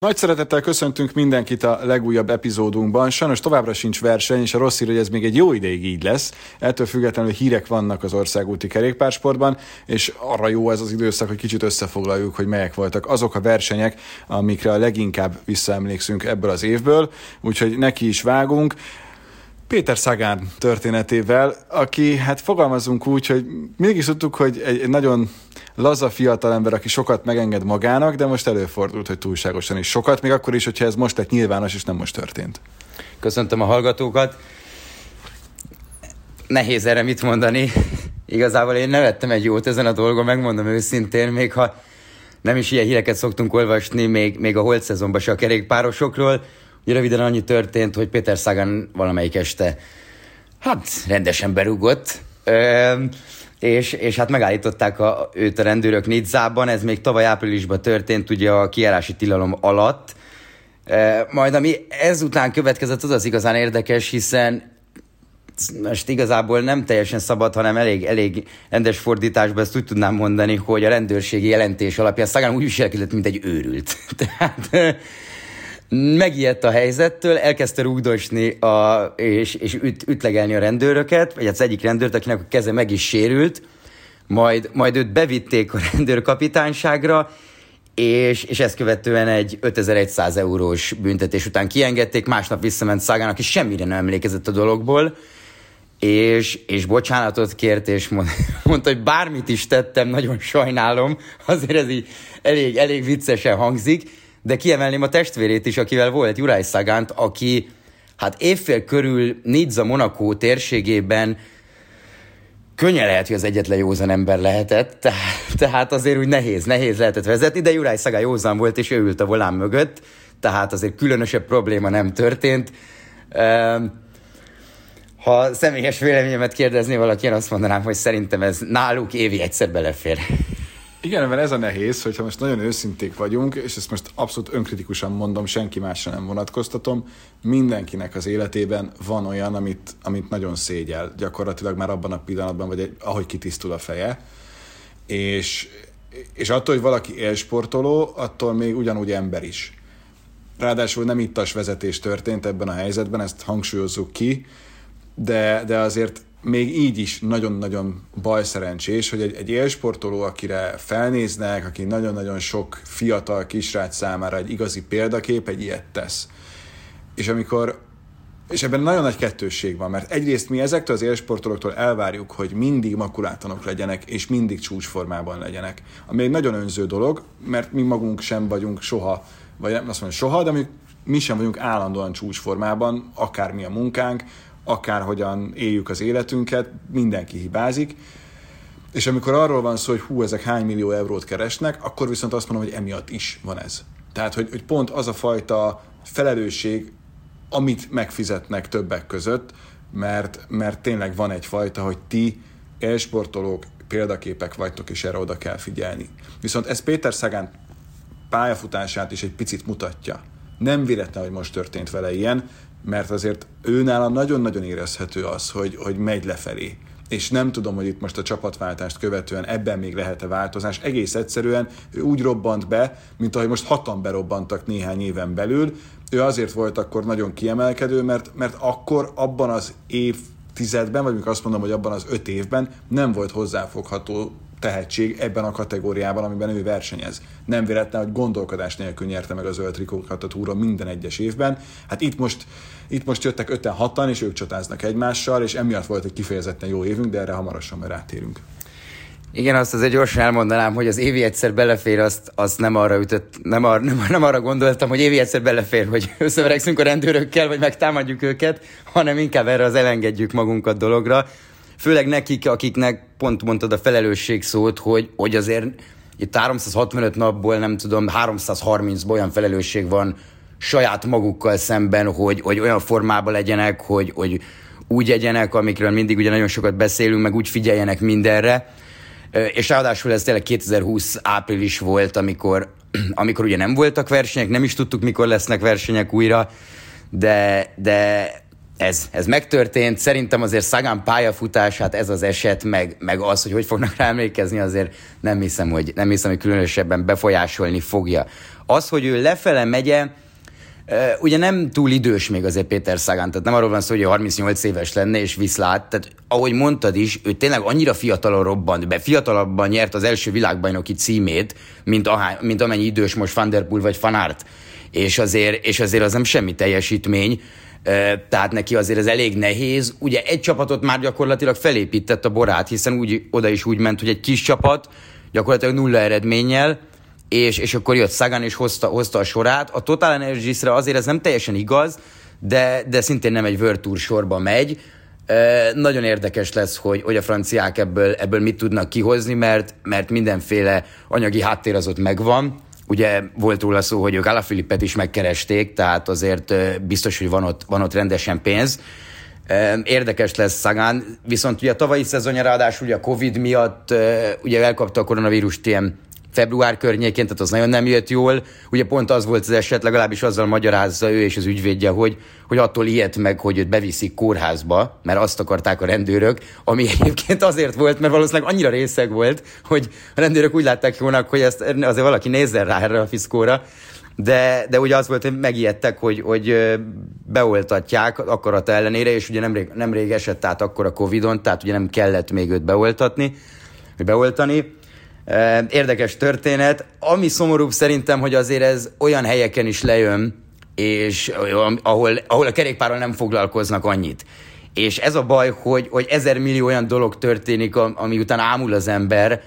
Nagy szeretettel köszöntünk mindenkit a legújabb epizódunkban. Sajnos továbbra sincs verseny, és a rossz hír, hogy ez még egy jó ideig így lesz. Ettől függetlenül hírek vannak az országúti kerékpársportban, és arra jó ez az időszak, hogy kicsit összefoglaljuk, hogy melyek voltak azok a versenyek, amikre a leginkább visszaemlékszünk ebből az évből. Úgyhogy neki is vágunk. Péter Szagán történetével, aki, hát fogalmazunk úgy, hogy mindig is tudtuk, hogy egy, egy nagyon laza fiatalember, aki sokat megenged magának, de most előfordult, hogy túlságosan is sokat, még akkor is, hogyha ez most lett nyilvános, és nem most történt. Köszöntöm a hallgatókat. Nehéz erre mit mondani. Igazából én nevettem egy jót ezen a dolgon, megmondom őszintén, még ha nem is ilyen híreket szoktunk olvasni, még, még a holt szezonban se a kerékpárosokról. Ugye röviden annyi történt, hogy Péter Sagan valamelyik este hát rendesen berúgott. Ö- és, és hát megállították a, őt a rendőrök Nidzában, ez még tavaly áprilisban történt, ugye a kiárási tilalom alatt. E, majd ami ezután következett, az az igazán érdekes, hiszen most igazából nem teljesen szabad, hanem elég, elég rendes fordításban ezt úgy tudnám mondani, hogy a rendőrségi jelentés alapján Szagán úgy viselkedett, mint egy őrült. Tehát megijedt a helyzettől, elkezdte rúgdosni a, és, és üt, ütlegelni a rendőröket, vagy az egyik rendőrt, akinek a keze meg is sérült, majd, majd őt bevitték a rendőrkapitányságra, és, és ezt követően egy 5100 eurós büntetés után kiengedték, másnap visszament Szágán, aki semmire nem emlékezett a dologból, és, és bocsánatot kért, és mondta, hogy bármit is tettem, nagyon sajnálom, azért ez így elég, elég viccesen hangzik, de kiemelném a testvérét is, akivel volt Juraj Szagánt, aki hát évfél körül Nizza Monaco térségében könnyen lehet, hogy az egyetlen józan ember lehetett, tehát azért úgy nehéz, nehéz lehetett vezetni, de Juraj Szagá józan volt, és ő ült a volán mögött, tehát azért különösebb probléma nem történt. Ha személyes véleményemet kérdezné valaki, én azt mondanám, hogy szerintem ez náluk évi egyszer belefér. Igen, mert ez a nehéz, hogyha most nagyon őszinték vagyunk, és ezt most abszolút önkritikusan mondom, senki másra nem vonatkoztatom, mindenkinek az életében van olyan, amit, amit nagyon szégyel, gyakorlatilag már abban a pillanatban, vagy egy, ahogy kitisztul a feje, és, és attól, hogy valaki élsportoló, attól még ugyanúgy ember is. Ráadásul nem ittas vezetés történt ebben a helyzetben, ezt hangsúlyozzuk ki, de, de azért még így is nagyon-nagyon bajszerencsés, hogy egy, egy élsportoló, akire felnéznek, aki nagyon-nagyon sok fiatal kisrác számára egy igazi példakép, egy ilyet tesz. És amikor és ebben nagyon nagy kettősség van, mert egyrészt mi ezektől az élsportolóktól elvárjuk, hogy mindig makulátanok legyenek, és mindig csúcsformában legyenek. Ami egy nagyon önző dolog, mert mi magunk sem vagyunk soha, vagy nem azt mondom soha, de mi, mi sem vagyunk állandóan csúcsformában, akármi a munkánk, akárhogyan éljük az életünket, mindenki hibázik, és amikor arról van szó, hogy hú, ezek hány millió eurót keresnek, akkor viszont azt mondom, hogy emiatt is van ez. Tehát, hogy, hogy pont az a fajta felelősség, amit megfizetnek többek között, mert, mert tényleg van egyfajta, hogy ti élsportolók, példaképek vagytok, és erre oda kell figyelni. Viszont ez Péter Szagán pályafutását is egy picit mutatja. Nem véletlen, hogy most történt vele ilyen, mert azért őnála nagyon-nagyon érezhető az, hogy, hogy megy lefelé. És nem tudom, hogy itt most a csapatváltást követően ebben még lehet-e változás. Egész egyszerűen ő úgy robbant be, mint ahogy most hatan berobbantak néhány éven belül. Ő azért volt akkor nagyon kiemelkedő, mert, mert akkor abban az évtizedben, vagy azt mondom, hogy abban az öt évben nem volt hozzáfogható tehetség ebben a kategóriában, amiben ő versenyez. Nem véletlen, hogy gondolkodás nélkül nyerte meg a zöld a túron minden egyes évben. Hát itt most, itt most jöttek öten hatan, és ők csatáznak egymással, és emiatt volt egy kifejezetten jó évünk, de erre hamarosan majd rátérünk. Igen, azt azért gyorsan elmondanám, hogy az évi egyszer belefér, azt, azt nem arra ütött, nem, ar, nem, nem arra gondoltam, hogy évi egyszer belefér, hogy összeverekszünk a rendőrökkel, vagy megtámadjuk őket, hanem inkább erre az elengedjük magunkat dologra főleg nekik, akiknek pont mondtad a felelősség szót, hogy, hogy azért itt 365 napból nem tudom, 330 olyan felelősség van saját magukkal szemben, hogy, hogy olyan formában legyenek, hogy, hogy úgy egyenek, amikről mindig ugye nagyon sokat beszélünk, meg úgy figyeljenek mindenre. És ráadásul ez tényleg 2020 április volt, amikor, amikor ugye nem voltak versenyek, nem is tudtuk, mikor lesznek versenyek újra, de, de ez, ez megtörtént. Szerintem azért Szagán pályafutását ez az eset, meg, meg az, hogy hogy fognak rá emlékezni, azért nem hiszem, hogy, nem hiszem, hogy különösebben befolyásolni fogja. Az, hogy ő lefele megye, Ugye nem túl idős még azért Péter Szagán, tehát nem arról van szó, hogy 38 éves lenne és viszlát, tehát ahogy mondtad is, ő tényleg annyira fiatalon robbant be, fiatalabban nyert az első világbajnoki címét, mint, ahá, mint amennyi idős most Van der Poel vagy Fanart. És azért, és azért az nem semmi teljesítmény, tehát neki azért ez elég nehéz. Ugye egy csapatot már gyakorlatilag felépített a borát, hiszen úgy, oda is úgy ment, hogy egy kis csapat, gyakorlatilag nulla eredménnyel, és, és akkor jött Sagan és hozta, hozta a sorát. A Total Energies-re azért ez nem teljesen igaz, de, de szintén nem egy World Tour sorba megy. E, nagyon érdekes lesz, hogy, hogy a franciák ebből, ebből mit tudnak kihozni, mert, mert mindenféle anyagi háttér az ott megvan. Ugye volt róla szó, hogy ők Alaphilippet is megkeresték, tehát azért biztos, hogy van ott, van ott rendesen pénz. Érdekes lesz Szagán, viszont ugye a tavalyi szezonja ráadásul ugye a Covid miatt ugye elkapta a koronavírust ilyen február környékén, tehát az nagyon nem jött jól. Ugye pont az volt az eset, legalábbis azzal magyarázza ő és az ügyvédje, hogy, hogy attól ilyet meg, hogy őt beviszik kórházba, mert azt akarták a rendőrök, ami egyébként azért volt, mert valószínűleg annyira részeg volt, hogy a rendőrök úgy látták jónak, hogy ezt azért valaki nézzen rá erre a fiszkóra, de, de ugye az volt, hogy megijedtek, hogy, hogy beoltatják akarata ellenére, és ugye nemrég, nemrég esett át akkor a Covid-on, tehát ugye nem kellett még őt beoltatni, beoltani, Érdekes történet. Ami szomorúbb szerintem, hogy azért ez olyan helyeken is lejön, és ahol, ahol a kerékpárral nem foglalkoznak annyit. És ez a baj, hogy, hogy ezer millió olyan dolog történik, ami után ámul az ember,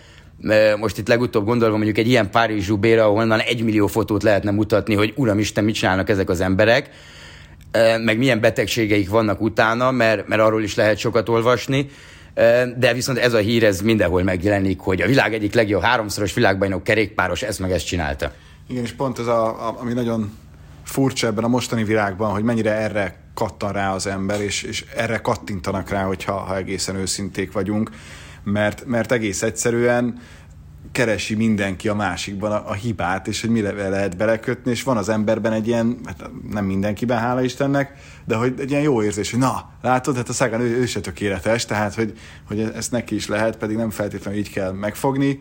most itt legutóbb gondolva mondjuk egy ilyen Párizs zsubéra, ahonnan egy millió fotót lehetne mutatni, hogy uramisten, mit csinálnak ezek az emberek, meg milyen betegségeik vannak utána, mert, mert arról is lehet sokat olvasni de viszont ez a hír ez mindenhol megjelenik, hogy a világ egyik legjobb háromszoros világbajnok kerékpáros ezt meg ezt csinálta. Igen, és pont ez, a, a, ami nagyon furcsa ebben a mostani világban, hogy mennyire erre kattan rá az ember, és, és erre kattintanak rá, hogyha ha egészen őszinték vagyunk, mert, mert egész egyszerűen keresi mindenki a másikban a, a hibát, és hogy mire lehet belekötni, és van az emberben egy ilyen, hát nem mindenkiben, hála Istennek, de hogy egy ilyen jó érzés, hogy na, látod, hát a szágán ő, ő se tökéletes, tehát hogy, hogy ezt neki is lehet, pedig nem feltétlenül így kell megfogni.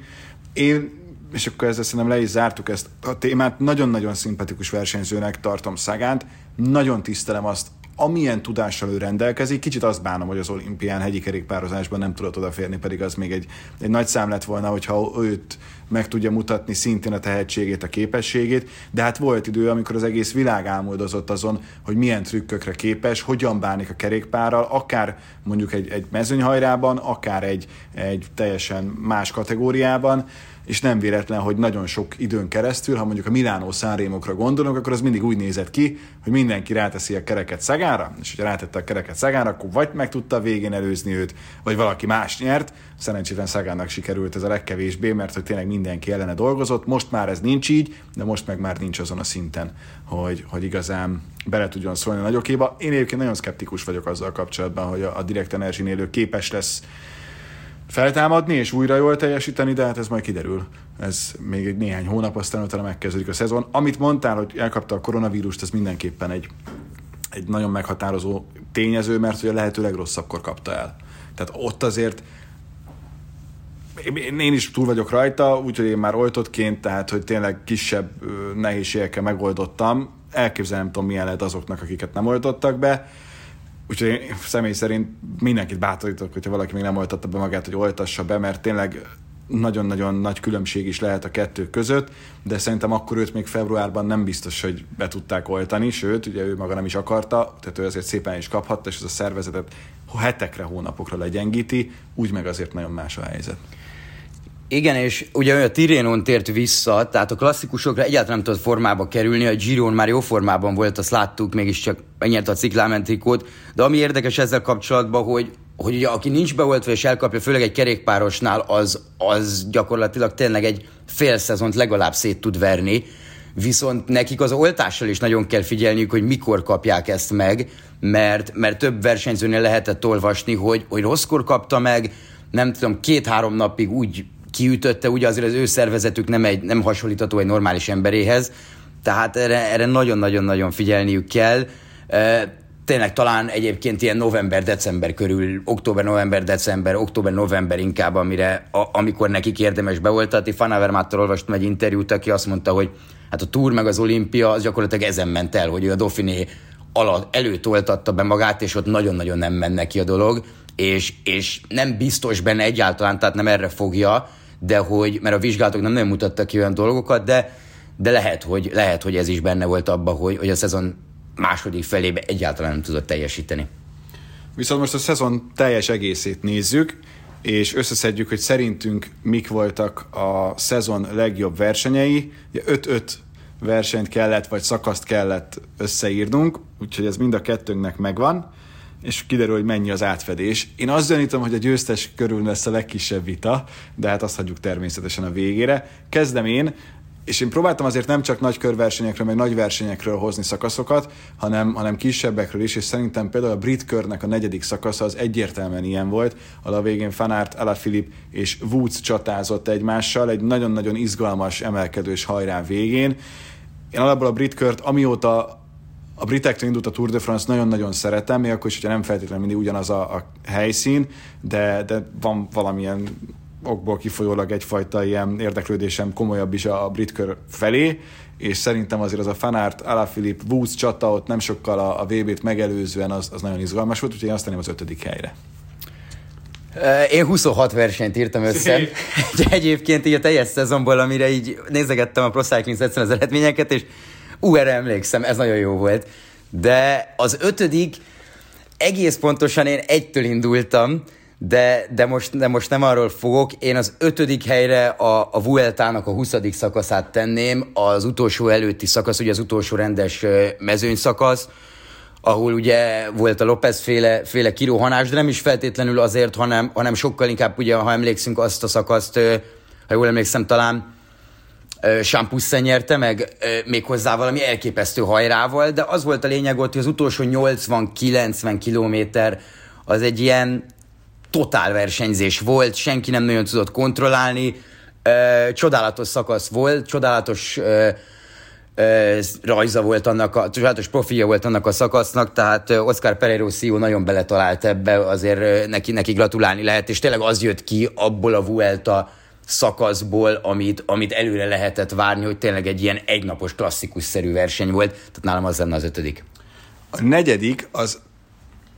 Én és akkor ezzel szerintem le is zártuk ezt a témát. Nagyon-nagyon szimpatikus versenyzőnek tartom Szagánt. Nagyon tisztelem azt, amilyen tudással ő rendelkezik, kicsit azt bánom, hogy az olimpián hegyi kerékpározásban nem tudott odaférni, pedig az még egy, egy nagy szám lett volna, hogyha őt meg tudja mutatni szintén a tehetségét, a képességét, de hát volt idő, amikor az egész világ álmodozott azon, hogy milyen trükkökre képes, hogyan bánik a kerékpárral, akár mondjuk egy, egy mezőnyhajrában, akár egy, egy teljesen más kategóriában, és nem véletlen, hogy nagyon sok időn keresztül, ha mondjuk a Milánó szánrémokra gondolunk, akkor az mindig úgy nézett ki, hogy mindenki ráteszi a kereket szagára, és hogyha rátette a kereket szagára, akkor vagy meg tudta végén előzni őt, vagy valaki más nyert. Szerencsétlen Szagának sikerült ez a legkevésbé, mert hogy tényleg mindenki ellene dolgozott. Most már ez nincs így, de most meg már nincs azon a szinten, hogy, hogy igazán bele tudjon szólni a nagyokéba. Én egyébként nagyon szkeptikus vagyok azzal kapcsolatban, hogy a, a Energy képes lesz feltámadni és újra jól teljesíteni, de hát ez majd kiderül. Ez még egy néhány hónap, aztán utána megkezdődik a szezon. Amit mondtál, hogy elkapta a koronavírust, ez mindenképpen egy, egy nagyon meghatározó tényező, mert hogy a lehető legrosszabbkor kapta el. Tehát ott azért én is túl vagyok rajta, úgyhogy én már oltottként, tehát hogy tényleg kisebb nehézségekkel megoldottam. Elképzelem, nem tudom, milyen lehet azoknak, akiket nem oltottak be Úgyhogy én személy szerint mindenkit bátorítok, hogyha valaki még nem oltatta be magát, hogy oltassa be, mert tényleg nagyon-nagyon nagy különbség is lehet a kettő között, de szerintem akkor őt még februárban nem biztos, hogy be tudták oltani, sőt, ugye ő maga nem is akarta, tehát ő azért szépen is kaphatta, és ez a szervezetet hetekre, hónapokra legyengíti, úgy meg azért nagyon más a helyzet. Igen, és ugye a Tirénon tért vissza, tehát a klasszikusokra egyáltalán nem tudott formába kerülni, a Giron már jó formában volt, azt láttuk, mégiscsak megnyerte a ciklámentrikót, de ami érdekes ezzel kapcsolatban, hogy hogy ugye aki nincs beoltva és elkapja, főleg egy kerékpárosnál, az, az gyakorlatilag tényleg egy fél szezont legalább szét tud verni, viszont nekik az oltással is nagyon kell figyelniük, hogy mikor kapják ezt meg, mert, mert több versenyzőnél lehetett olvasni, hogy, hogy rosszkor kapta meg, nem tudom, két-három napig úgy kiütötte, ugye azért az ő szervezetük nem, egy, nem hasonlítható egy normális emberéhez, tehát erre, nagyon-nagyon-nagyon figyelniük kell. tényleg talán egyébként ilyen november-december körül, október-november-december, október-november inkább, amire, a, amikor nekik érdemes beoltatni. Fanavermáttal olvastam egy interjút, aki azt mondta, hogy hát a túr meg az olimpia az gyakorlatilag ezen ment el, hogy ő a Dauphiné alatt előtt oltatta be magát, és ott nagyon-nagyon nem menne ki a dolog, és, és nem biztos benne egyáltalán, tehát nem erre fogja, de hogy, mert a vizsgálatok nem nagyon mutattak ki olyan dolgokat, de, de lehet, hogy, lehet, hogy ez is benne volt abban, hogy, hogy a szezon második felébe egyáltalán nem tudott teljesíteni. Viszont most a szezon teljes egészét nézzük, és összeszedjük, hogy szerintünk mik voltak a szezon legjobb versenyei. 5-5 versenyt kellett, vagy szakaszt kellett összeírnunk, úgyhogy ez mind a kettőnknek megvan, és kiderül, hogy mennyi az átfedés. Én azt gyanítom, hogy a győztes körül lesz a legkisebb vita, de hát azt hagyjuk természetesen a végére. Kezdem én, és én próbáltam azért nem csak nagy körversenyekről, meg nagy versenyekről hozni szakaszokat, hanem, hanem kisebbekről is, és szerintem például a brit körnek a negyedik szakasza az egyértelműen ilyen volt, ahol a végén Fanart, Alaphilipp és Woods csatázott egymással, egy nagyon-nagyon izgalmas emelkedős hajrá végén. Én alapból a brit kört, amióta a britektől indult a Tour de France, nagyon-nagyon szeretem, még akkor is, hogyha nem feltétlenül mindig ugyanaz a, a helyszín, de, de van valamilyen okból kifolyólag egyfajta ilyen érdeklődésem komolyabb is a, brit kör felé, és szerintem azért az a Fanart, Alaphilipp, Woods csata ott nem sokkal a, a VB-t megelőzően az, az nagyon izgalmas volt, úgyhogy én azt tenném az ötödik helyre. Én 26 versenyt írtam össze. Egyébként így a teljes szezonból, amire így nézegettem a Pro Cycling az eredményeket, és ú, erre emlékszem, ez nagyon jó volt. De az ötödik, egész pontosan én egytől indultam, de, de, most, de most nem arról fogok. Én az ötödik helyre a, a Vueltának a 20. szakaszát tenném, az utolsó előtti szakasz, ugye az utolsó rendes mezőny szakasz, ahol ugye volt a López féle, féle kirohanás, de nem is feltétlenül azért, hanem, hanem sokkal inkább, ugye, ha emlékszünk azt a szakaszt, ha jól emlékszem, talán Champusse nyerte meg méghozzá valami elképesztő hajrával, de az volt a lényeg ott, hogy az utolsó 80-90 kilométer az egy ilyen totál versenyzés volt, senki nem nagyon tudott kontrollálni, csodálatos szakasz volt, csodálatos rajza volt annak, a, csodálatos profilja volt annak a szakasznak, tehát Oscar Pereiro Szio nagyon beletalált ebbe, azért neki, neki gratulálni lehet, és tényleg az jött ki abból a Vuelta szakaszból, amit, amit előre lehetett várni, hogy tényleg egy ilyen egynapos klasszikus-szerű verseny volt, tehát nálam az lenne az ötödik. A negyedik az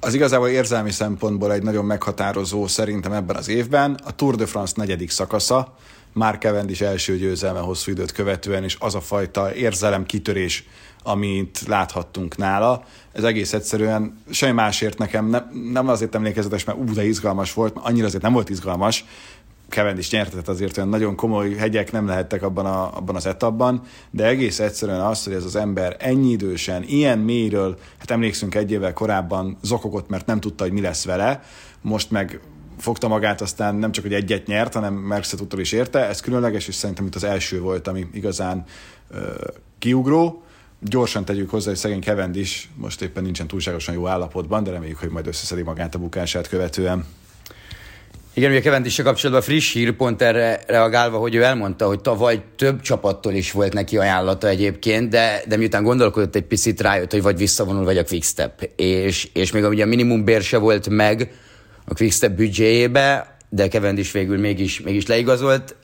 az igazából érzelmi szempontból egy nagyon meghatározó szerintem ebben az évben. A Tour de France negyedik szakasza, már Cavendish első győzelme hosszú időt követően, és az a fajta érzelem kitörés, amit láthattunk nála. Ez egész egyszerűen semmi másért nekem nem, nem azért emlékezetes, mert ú, de izgalmas volt, annyira azért nem volt izgalmas, Cavendish nyert, tehát azért olyan nagyon komoly hegyek nem lehettek abban, a, abban az etapban, de egész egyszerűen az, hogy ez az ember ennyi idősen, ilyen mélyről, hát emlékszünk egy évvel korábban zokogott, mert nem tudta, hogy mi lesz vele, most meg fogta magát, aztán nem csak, hogy egyet nyert, hanem Merckx is érte, ez különleges, és szerintem itt az első volt, ami igazán uh, kiugró. Gyorsan tegyük hozzá, hogy szegény Cavendish most éppen nincsen túlságosan jó állapotban, de reméljük, hogy majd összeszedi magát a bukását követően. Igen, ugye Cavendish kapcsolatban friss hír pont erre reagálva, hogy ő elmondta, hogy tavaly több csapattól is volt neki ajánlata egyébként, de, de miután gondolkodott egy picit rájött, hogy vagy visszavonul, vagy a Quickstep. És, és még ugye a minimum bér se volt meg a Quickstep büdzséjébe, de Cavendish végül mégis, mégis leigazolt.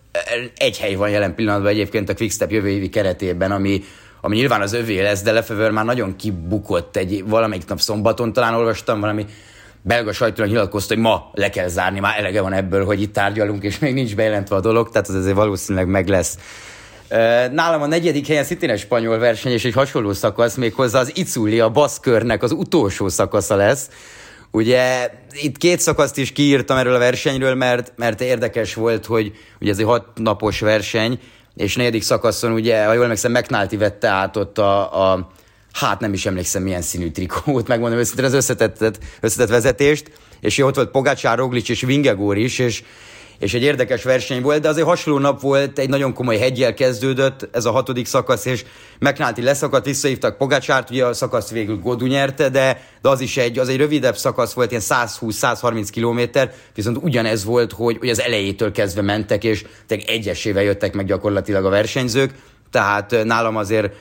Egy hely van jelen pillanatban egyébként a Quickstep jövő évi keretében, ami, ami nyilván az övé lesz, de Lefevre már nagyon kibukott egy valamelyik nap szombaton, talán olvastam valami belga sajtónak nyilatkozta, hogy ma le kell zárni, már elege van ebből, hogy itt tárgyalunk, és még nincs bejelentve a dolog, tehát az azért valószínűleg meg lesz. Nálam a negyedik helyen szintén egy spanyol verseny, és egy hasonló szakasz, méghozzá az Iculi, a baszkörnek az utolsó szakasza lesz. Ugye itt két szakaszt is kiírtam erről a versenyről, mert, mert érdekes volt, hogy ugye ez egy hat napos verseny, és negyedik szakaszon ugye, ha jól emlékszem, McNulty vette át ott a, a hát nem is emlékszem milyen színű trikót, megmondom őszintén az összetett, összetett vezetést, és ott volt Pogácsár, Roglic és Vingegor is, és és egy érdekes verseny volt, de azért hasonló nap volt, egy nagyon komoly hegyjel kezdődött ez a hatodik szakasz, és McNulty leszakadt, visszahívtak Pogácsárt, ugye a szakasz végül Godu nyerte, de, de az is egy, az egy rövidebb szakasz volt, ilyen 120-130 kilométer, viszont ugyanez volt, hogy, hogy az elejétől kezdve mentek, és egyesével jöttek meg gyakorlatilag a versenyzők, tehát nálam azért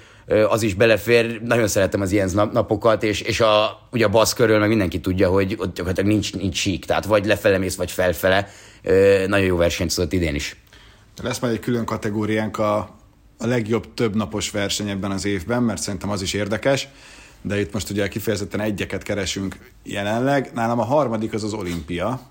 az is belefér. Nagyon szeretem az ilyen napokat, és, és a, ugye a baszkörről meg mindenki tudja, hogy ott gyakorlatilag nincs, nincs sík, tehát vagy lefele mész, vagy felfele. Nagyon jó versenyt szólt idén is. Lesz majd egy külön kategóriánk a, a legjobb több napos verseny ebben az évben, mert szerintem az is érdekes, de itt most ugye kifejezetten egyeket keresünk jelenleg. Nálam a harmadik az az olimpia.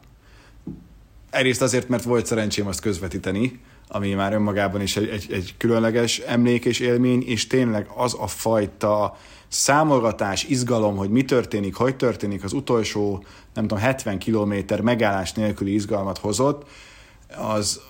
Egyrészt azért, mert volt szerencsém azt közvetíteni, ami már önmagában is egy, egy, egy különleges emlék és élmény, és tényleg az a fajta számolgatás, izgalom, hogy mi történik, hogy történik, az utolsó, nem tudom, 70 kilométer megállás nélküli izgalmat hozott, az,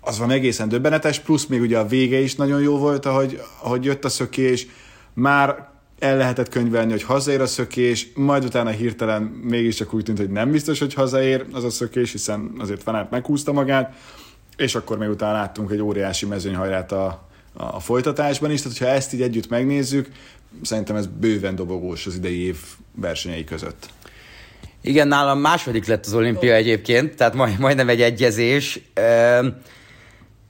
az van egészen döbbenetes, plusz még ugye a vége is nagyon jó volt, ahogy, ahogy jött a szökés, már el lehetett könyvelni, hogy hazaér a szökés, majd utána hirtelen mégiscsak úgy tűnt, hogy nem biztos, hogy hazaér az a szökés, hiszen azért Fanát meghúzta magát, és akkor még utána láttunk egy óriási mezőnyhajrát a, a folytatásban is, tehát ha ezt így együtt megnézzük, szerintem ez bőven dobogós az idei év versenyei között. Igen, nálam második lett az olimpia egyébként, tehát majd, majdnem egy egyezés.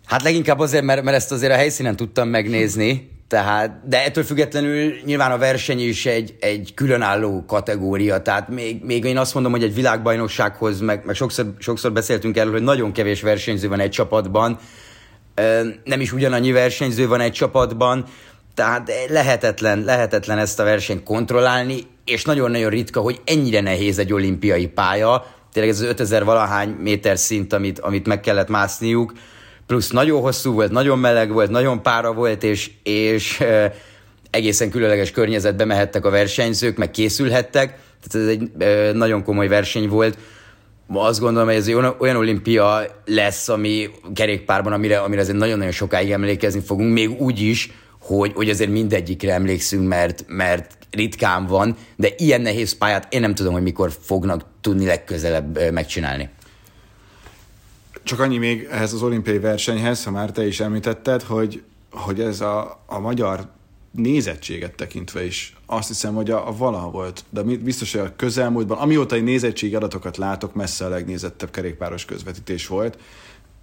Hát leginkább azért, mert, mert ezt azért a helyszínen tudtam megnézni, tehát, de ettől függetlenül nyilván a verseny is egy, egy különálló kategória, tehát még, még én azt mondom, hogy egy világbajnoksághoz, meg, meg sokszor, sokszor beszéltünk erről, hogy nagyon kevés versenyző van egy csapatban, nem is ugyanannyi versenyző van egy csapatban, tehát lehetetlen, lehetetlen ezt a versenyt kontrollálni, és nagyon-nagyon ritka, hogy ennyire nehéz egy olimpiai pálya, tényleg ez az 5000 valahány méter szint, amit, amit meg kellett mászniuk, plusz nagyon hosszú volt, nagyon meleg volt, nagyon pára volt, és, és egészen különleges környezetbe mehettek a versenyzők, meg készülhettek, tehát ez egy nagyon komoly verseny volt. Azt gondolom, hogy ez olyan, olimpia lesz, ami kerékpárban, amire, amire azért nagyon-nagyon sokáig emlékezni fogunk, még úgy is, hogy, hogy azért mindegyikre emlékszünk, mert, mert ritkán van, de ilyen nehéz pályát én nem tudom, hogy mikor fognak tudni legközelebb megcsinálni. Csak annyi még ehhez az olimpiai versenyhez, ha már te is említetted, hogy, hogy ez a, a magyar nézettséget tekintve is azt hiszem, hogy a, a valaha volt, de biztos, hogy a közelmúltban, amióta egy nézettségi adatokat látok, messze a legnézettebb kerékpáros közvetítés volt.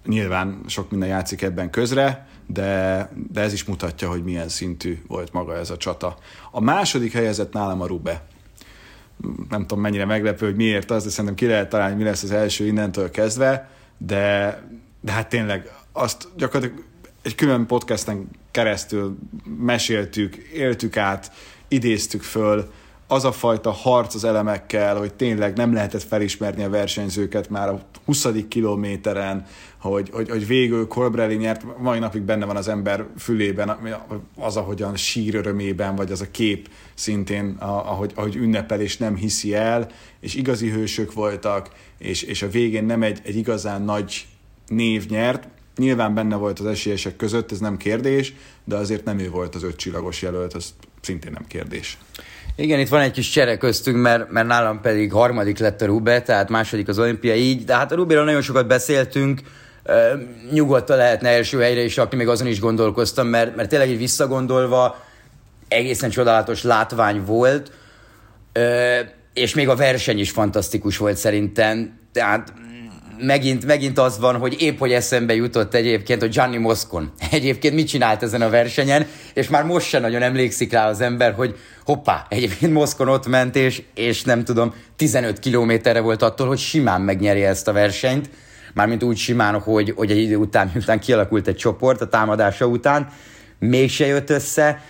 Nyilván sok minden játszik ebben közre, de, de ez is mutatja, hogy milyen szintű volt maga ez a csata. A második helyezett nálam a Rube. Nem tudom mennyire meglepő, hogy miért az, de szerintem ki lehet találni, mi lesz az első innentől kezdve de, de hát tényleg azt gyakorlatilag egy külön podcasten keresztül meséltük, éltük át, idéztük föl, az a fajta harc az elemekkel, hogy tényleg nem lehetett felismerni a versenyzőket már a 20. kilométeren, hogy, hogy, hogy végül Colbrelli nyert, mai napig benne van az ember fülében, az, ahogyan sír örömében, vagy az a kép szintén, ahogy, ahogy ünnepel és nem hiszi el, és igazi hősök voltak, és, és a végén nem egy, egy igazán nagy név nyert, Nyilván benne volt az esélyesek között, ez nem kérdés, de azért nem ő volt az öt csillagos jelölt, ez szintén nem kérdés. Igen, itt van egy kis csere köztünk, mert, mert nálam pedig harmadik lett a Rube, tehát második az olimpia így, de hát a Rubiról nagyon sokat beszéltünk, nyugodtan lehetne első helyre is rakni, még azon is gondolkoztam, mert, mert tényleg így visszagondolva egészen csodálatos látvány volt, és még a verseny is fantasztikus volt szerintem, tehát megint, megint az van, hogy épp hogy eszembe jutott egyébként, hogy Gianni Moscon. Egyébként mit csinált ezen a versenyen, és már most sem nagyon emlékszik rá az ember, hogy hoppá, egyébként Moszkon ott ment, és, és nem tudom, 15 kilométerre volt attól, hogy simán megnyeri ezt a versenyt, mármint úgy simán, hogy, hogy egy idő után, miután kialakult egy csoport a támadása után, mégse jött össze.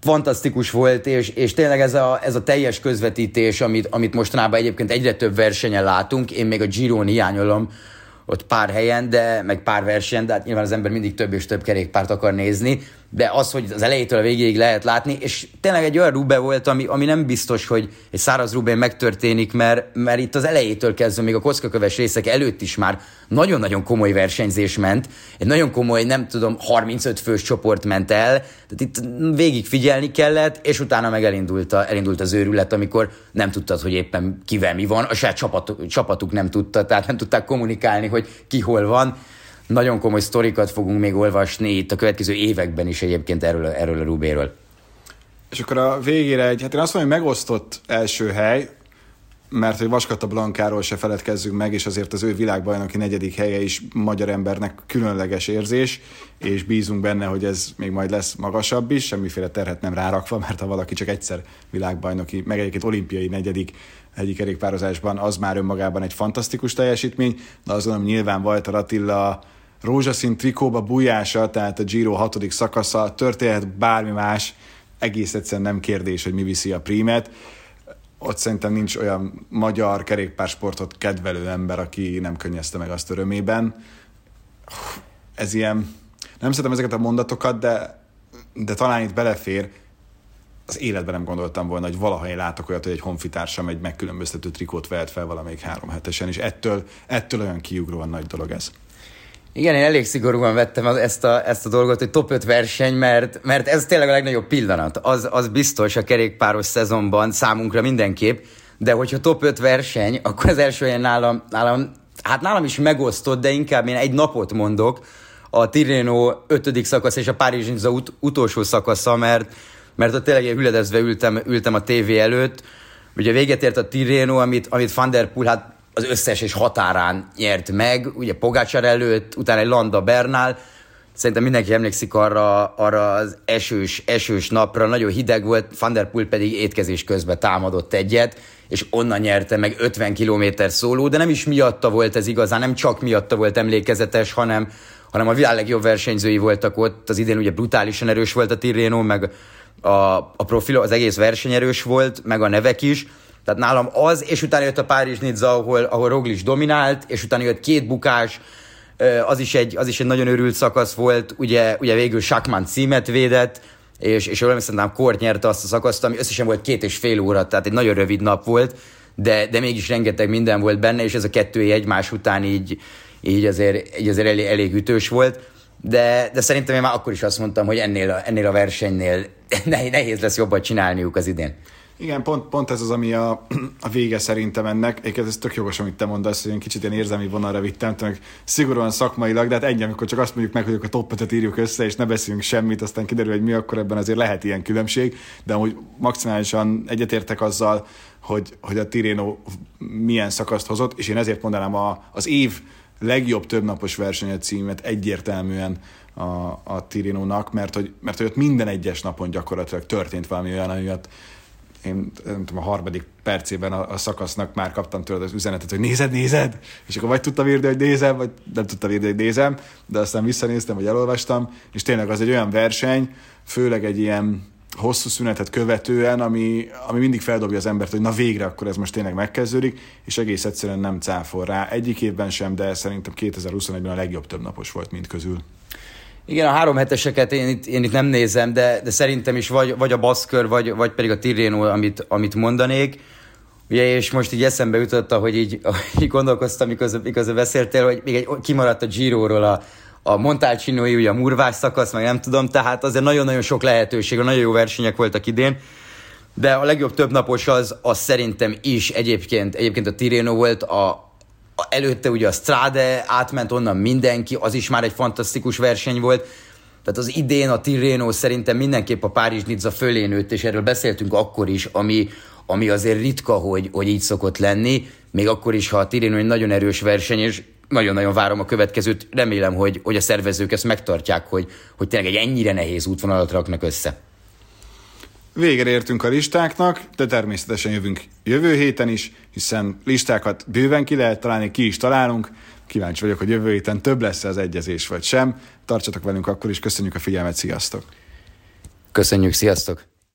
Fantasztikus volt, és, és tényleg ez a, ez a teljes közvetítés, amit, amit mostanában egyébként egyre több versenyen látunk, én még a Giron hiányolom, ott pár helyen, de meg pár versenyen, de hát nyilván az ember mindig több és több kerékpárt akar nézni, de az, hogy az elejétől a végéig lehet látni, és tényleg egy olyan rube volt, ami, ami nem biztos, hogy egy száraz rubén megtörténik, mert, mert itt az elejétől kezdve, még a kockaköves részek előtt is már nagyon-nagyon komoly versenyzés ment, egy nagyon komoly, nem tudom, 35 fős csoport ment el, tehát itt végig figyelni kellett, és utána meg elindult, a, elindult az őrület, amikor nem tudtad, hogy éppen kivel mi van, a saját csapatuk, csapatuk nem tudta, tehát nem tudták kommunikálni, hogy ki hol van, nagyon komoly sztorikat fogunk még olvasni itt a következő években is egyébként erről, erről a Rubéről. És akkor a végére egy, hát én azt mondom, hogy megosztott első hely, mert hogy Vaskata Blankáról se feledkezzünk meg, és azért az ő világbajnoki negyedik helye is magyar embernek különleges érzés, és bízunk benne, hogy ez még majd lesz magasabb is, semmiféle terhet nem rárakva, mert ha valaki csak egyszer világbajnoki, meg egyébként olimpiai negyedik egyik kerékpározásban, az már önmagában egy fantasztikus teljesítmény, de azt gondolom nyilván Walter Attila rózsaszín trikóba bújása, tehát a Giro hatodik szakasza, történhet bármi más, egész egyszerűen nem kérdés, hogy mi viszi a prímet ott szerintem nincs olyan magyar kerékpársportot kedvelő ember, aki nem könnyezte meg azt örömében. Ez ilyen, nem szeretem ezeket a mondatokat, de, de talán itt belefér, az életben nem gondoltam volna, hogy valaha én látok olyat, hogy egy honfitársam egy megkülönböztető trikót vehet fel valamelyik három hetesen, és ettől, ettől olyan kiugróan nagy dolog ez. Igen, én elég szigorúan vettem ezt a, ezt a dolgot, hogy top 5 verseny, mert, mert ez tényleg a legnagyobb pillanat. Az, az biztos a kerékpáros szezonban számunkra mindenképp, de hogyha top 5 verseny, akkor az első ilyen nálam, nálam, hát nálam is megosztott, de inkább én egy napot mondok, a Tirreno 5. szakasz és a Párizs ut- utolsó szakasza, mert, mert ott tényleg hüledezve ültem, ültem a tévé előtt. Ugye véget ért a Tirreno, amit, amit Van der Poel, hát az összes és határán nyert meg, ugye Pogácsar előtt, utána egy Landa Bernál, Szerintem mindenki emlékszik arra, arra az esős, esős napra, nagyon hideg volt, Van der Poel pedig étkezés közben támadott egyet, és onnan nyerte meg 50 km szóló, de nem is miatta volt ez igazán, nem csak miatta volt emlékezetes, hanem, hanem a világ legjobb versenyzői voltak ott, az idén ugye brutálisan erős volt a Tirreno, meg a, a profil, az egész verseny erős volt, meg a nevek is, tehát nálam az, és utána jött a Párizs Nizza, ahol, ahol Roglic dominált, és utána jött két bukás, az is egy, az is egy nagyon örült szakasz volt, ugye, ugye végül Sakman címet védett, és, és jól emlékszem, Kort nyerte azt a szakaszt, ami összesen volt két és fél óra, tehát egy nagyon rövid nap volt, de, de mégis rengeteg minden volt benne, és ez a kettő egymás után így, így azért, így azért elég, elég ütős volt. De, de szerintem én már akkor is azt mondtam, hogy ennél a, ennél a versenynél nehéz lesz jobban csinálniuk az idén. Igen, pont, pont ez az, ami a, a vége szerintem ennek. Egyébként ez tök jogos, amit te mondasz, hogy én kicsit ilyen érzelmi vonalra vittem, meg szigorúan szakmailag, de hát ennyi, amikor csak azt mondjuk meg, hogy a top írjuk össze, és ne beszélünk semmit, aztán kiderül, hogy mi, akkor ebben azért lehet ilyen különbség, de amúgy maximálisan egyetértek azzal, hogy, hogy a Tireno milyen szakaszt hozott, és én ezért mondanám a, az év legjobb többnapos versenyet címet egyértelműen a, a Tirinónak, mert hogy, mert hogy ott minden egyes napon gyakorlatilag történt valami olyan, amiatt én nem tudom, a harmadik percében a, a szakasznak már kaptam tőled az üzenetet, hogy nézed, nézed, és akkor vagy tudtam írni, hogy nézem, vagy nem tudtam írni, hogy nézem, de aztán visszanéztem, vagy elolvastam, és tényleg az egy olyan verseny, főleg egy ilyen hosszú szünetet követően, ami, ami mindig feldobja az embert, hogy na végre akkor ez most tényleg megkezdődik, és egész egyszerűen nem cáfol rá. Egyik évben sem, de szerintem 2021-ben a legjobb többnapos volt mind közül. Igen, a három heteseket én itt, én itt nem nézem, de, de szerintem is vagy, vagy a Baszkör, vagy, vagy pedig a Tirreno, amit, amit mondanék. Ugye, és most így eszembe jutott, hogy így, így gondolkoztam, miközben, miközben beszéltél, hogy még egy, kimaradt a Giro-ról a, a Montalcinoi, ugye a murvás szakasz, meg nem tudom, tehát azért nagyon-nagyon sok lehetőség, nagyon jó versenyek voltak idén. De a legjobb több napos az, az szerintem is egyébként, egyébként a Tirreno volt, a, előtte ugye a Strade átment onnan mindenki, az is már egy fantasztikus verseny volt. Tehát az idén a Tirreno szerintem mindenképp a Párizs Nizza fölé nőtt, és erről beszéltünk akkor is, ami, ami azért ritka, hogy, hogy így szokott lenni, még akkor is, ha a Tirreno egy nagyon erős verseny, és nagyon-nagyon várom a következőt, remélem, hogy, hogy a szervezők ezt megtartják, hogy, hogy tényleg egy ennyire nehéz útvonalat raknak össze. Végre értünk a listáknak, de természetesen jövünk jövő héten is, hiszen listákat bőven ki lehet találni, ki is találunk. Kíváncsi vagyok, hogy jövő héten több lesz az egyezés vagy sem. Tartsatok velünk akkor is, köszönjük a figyelmet, sziasztok! Köszönjük, sziasztok!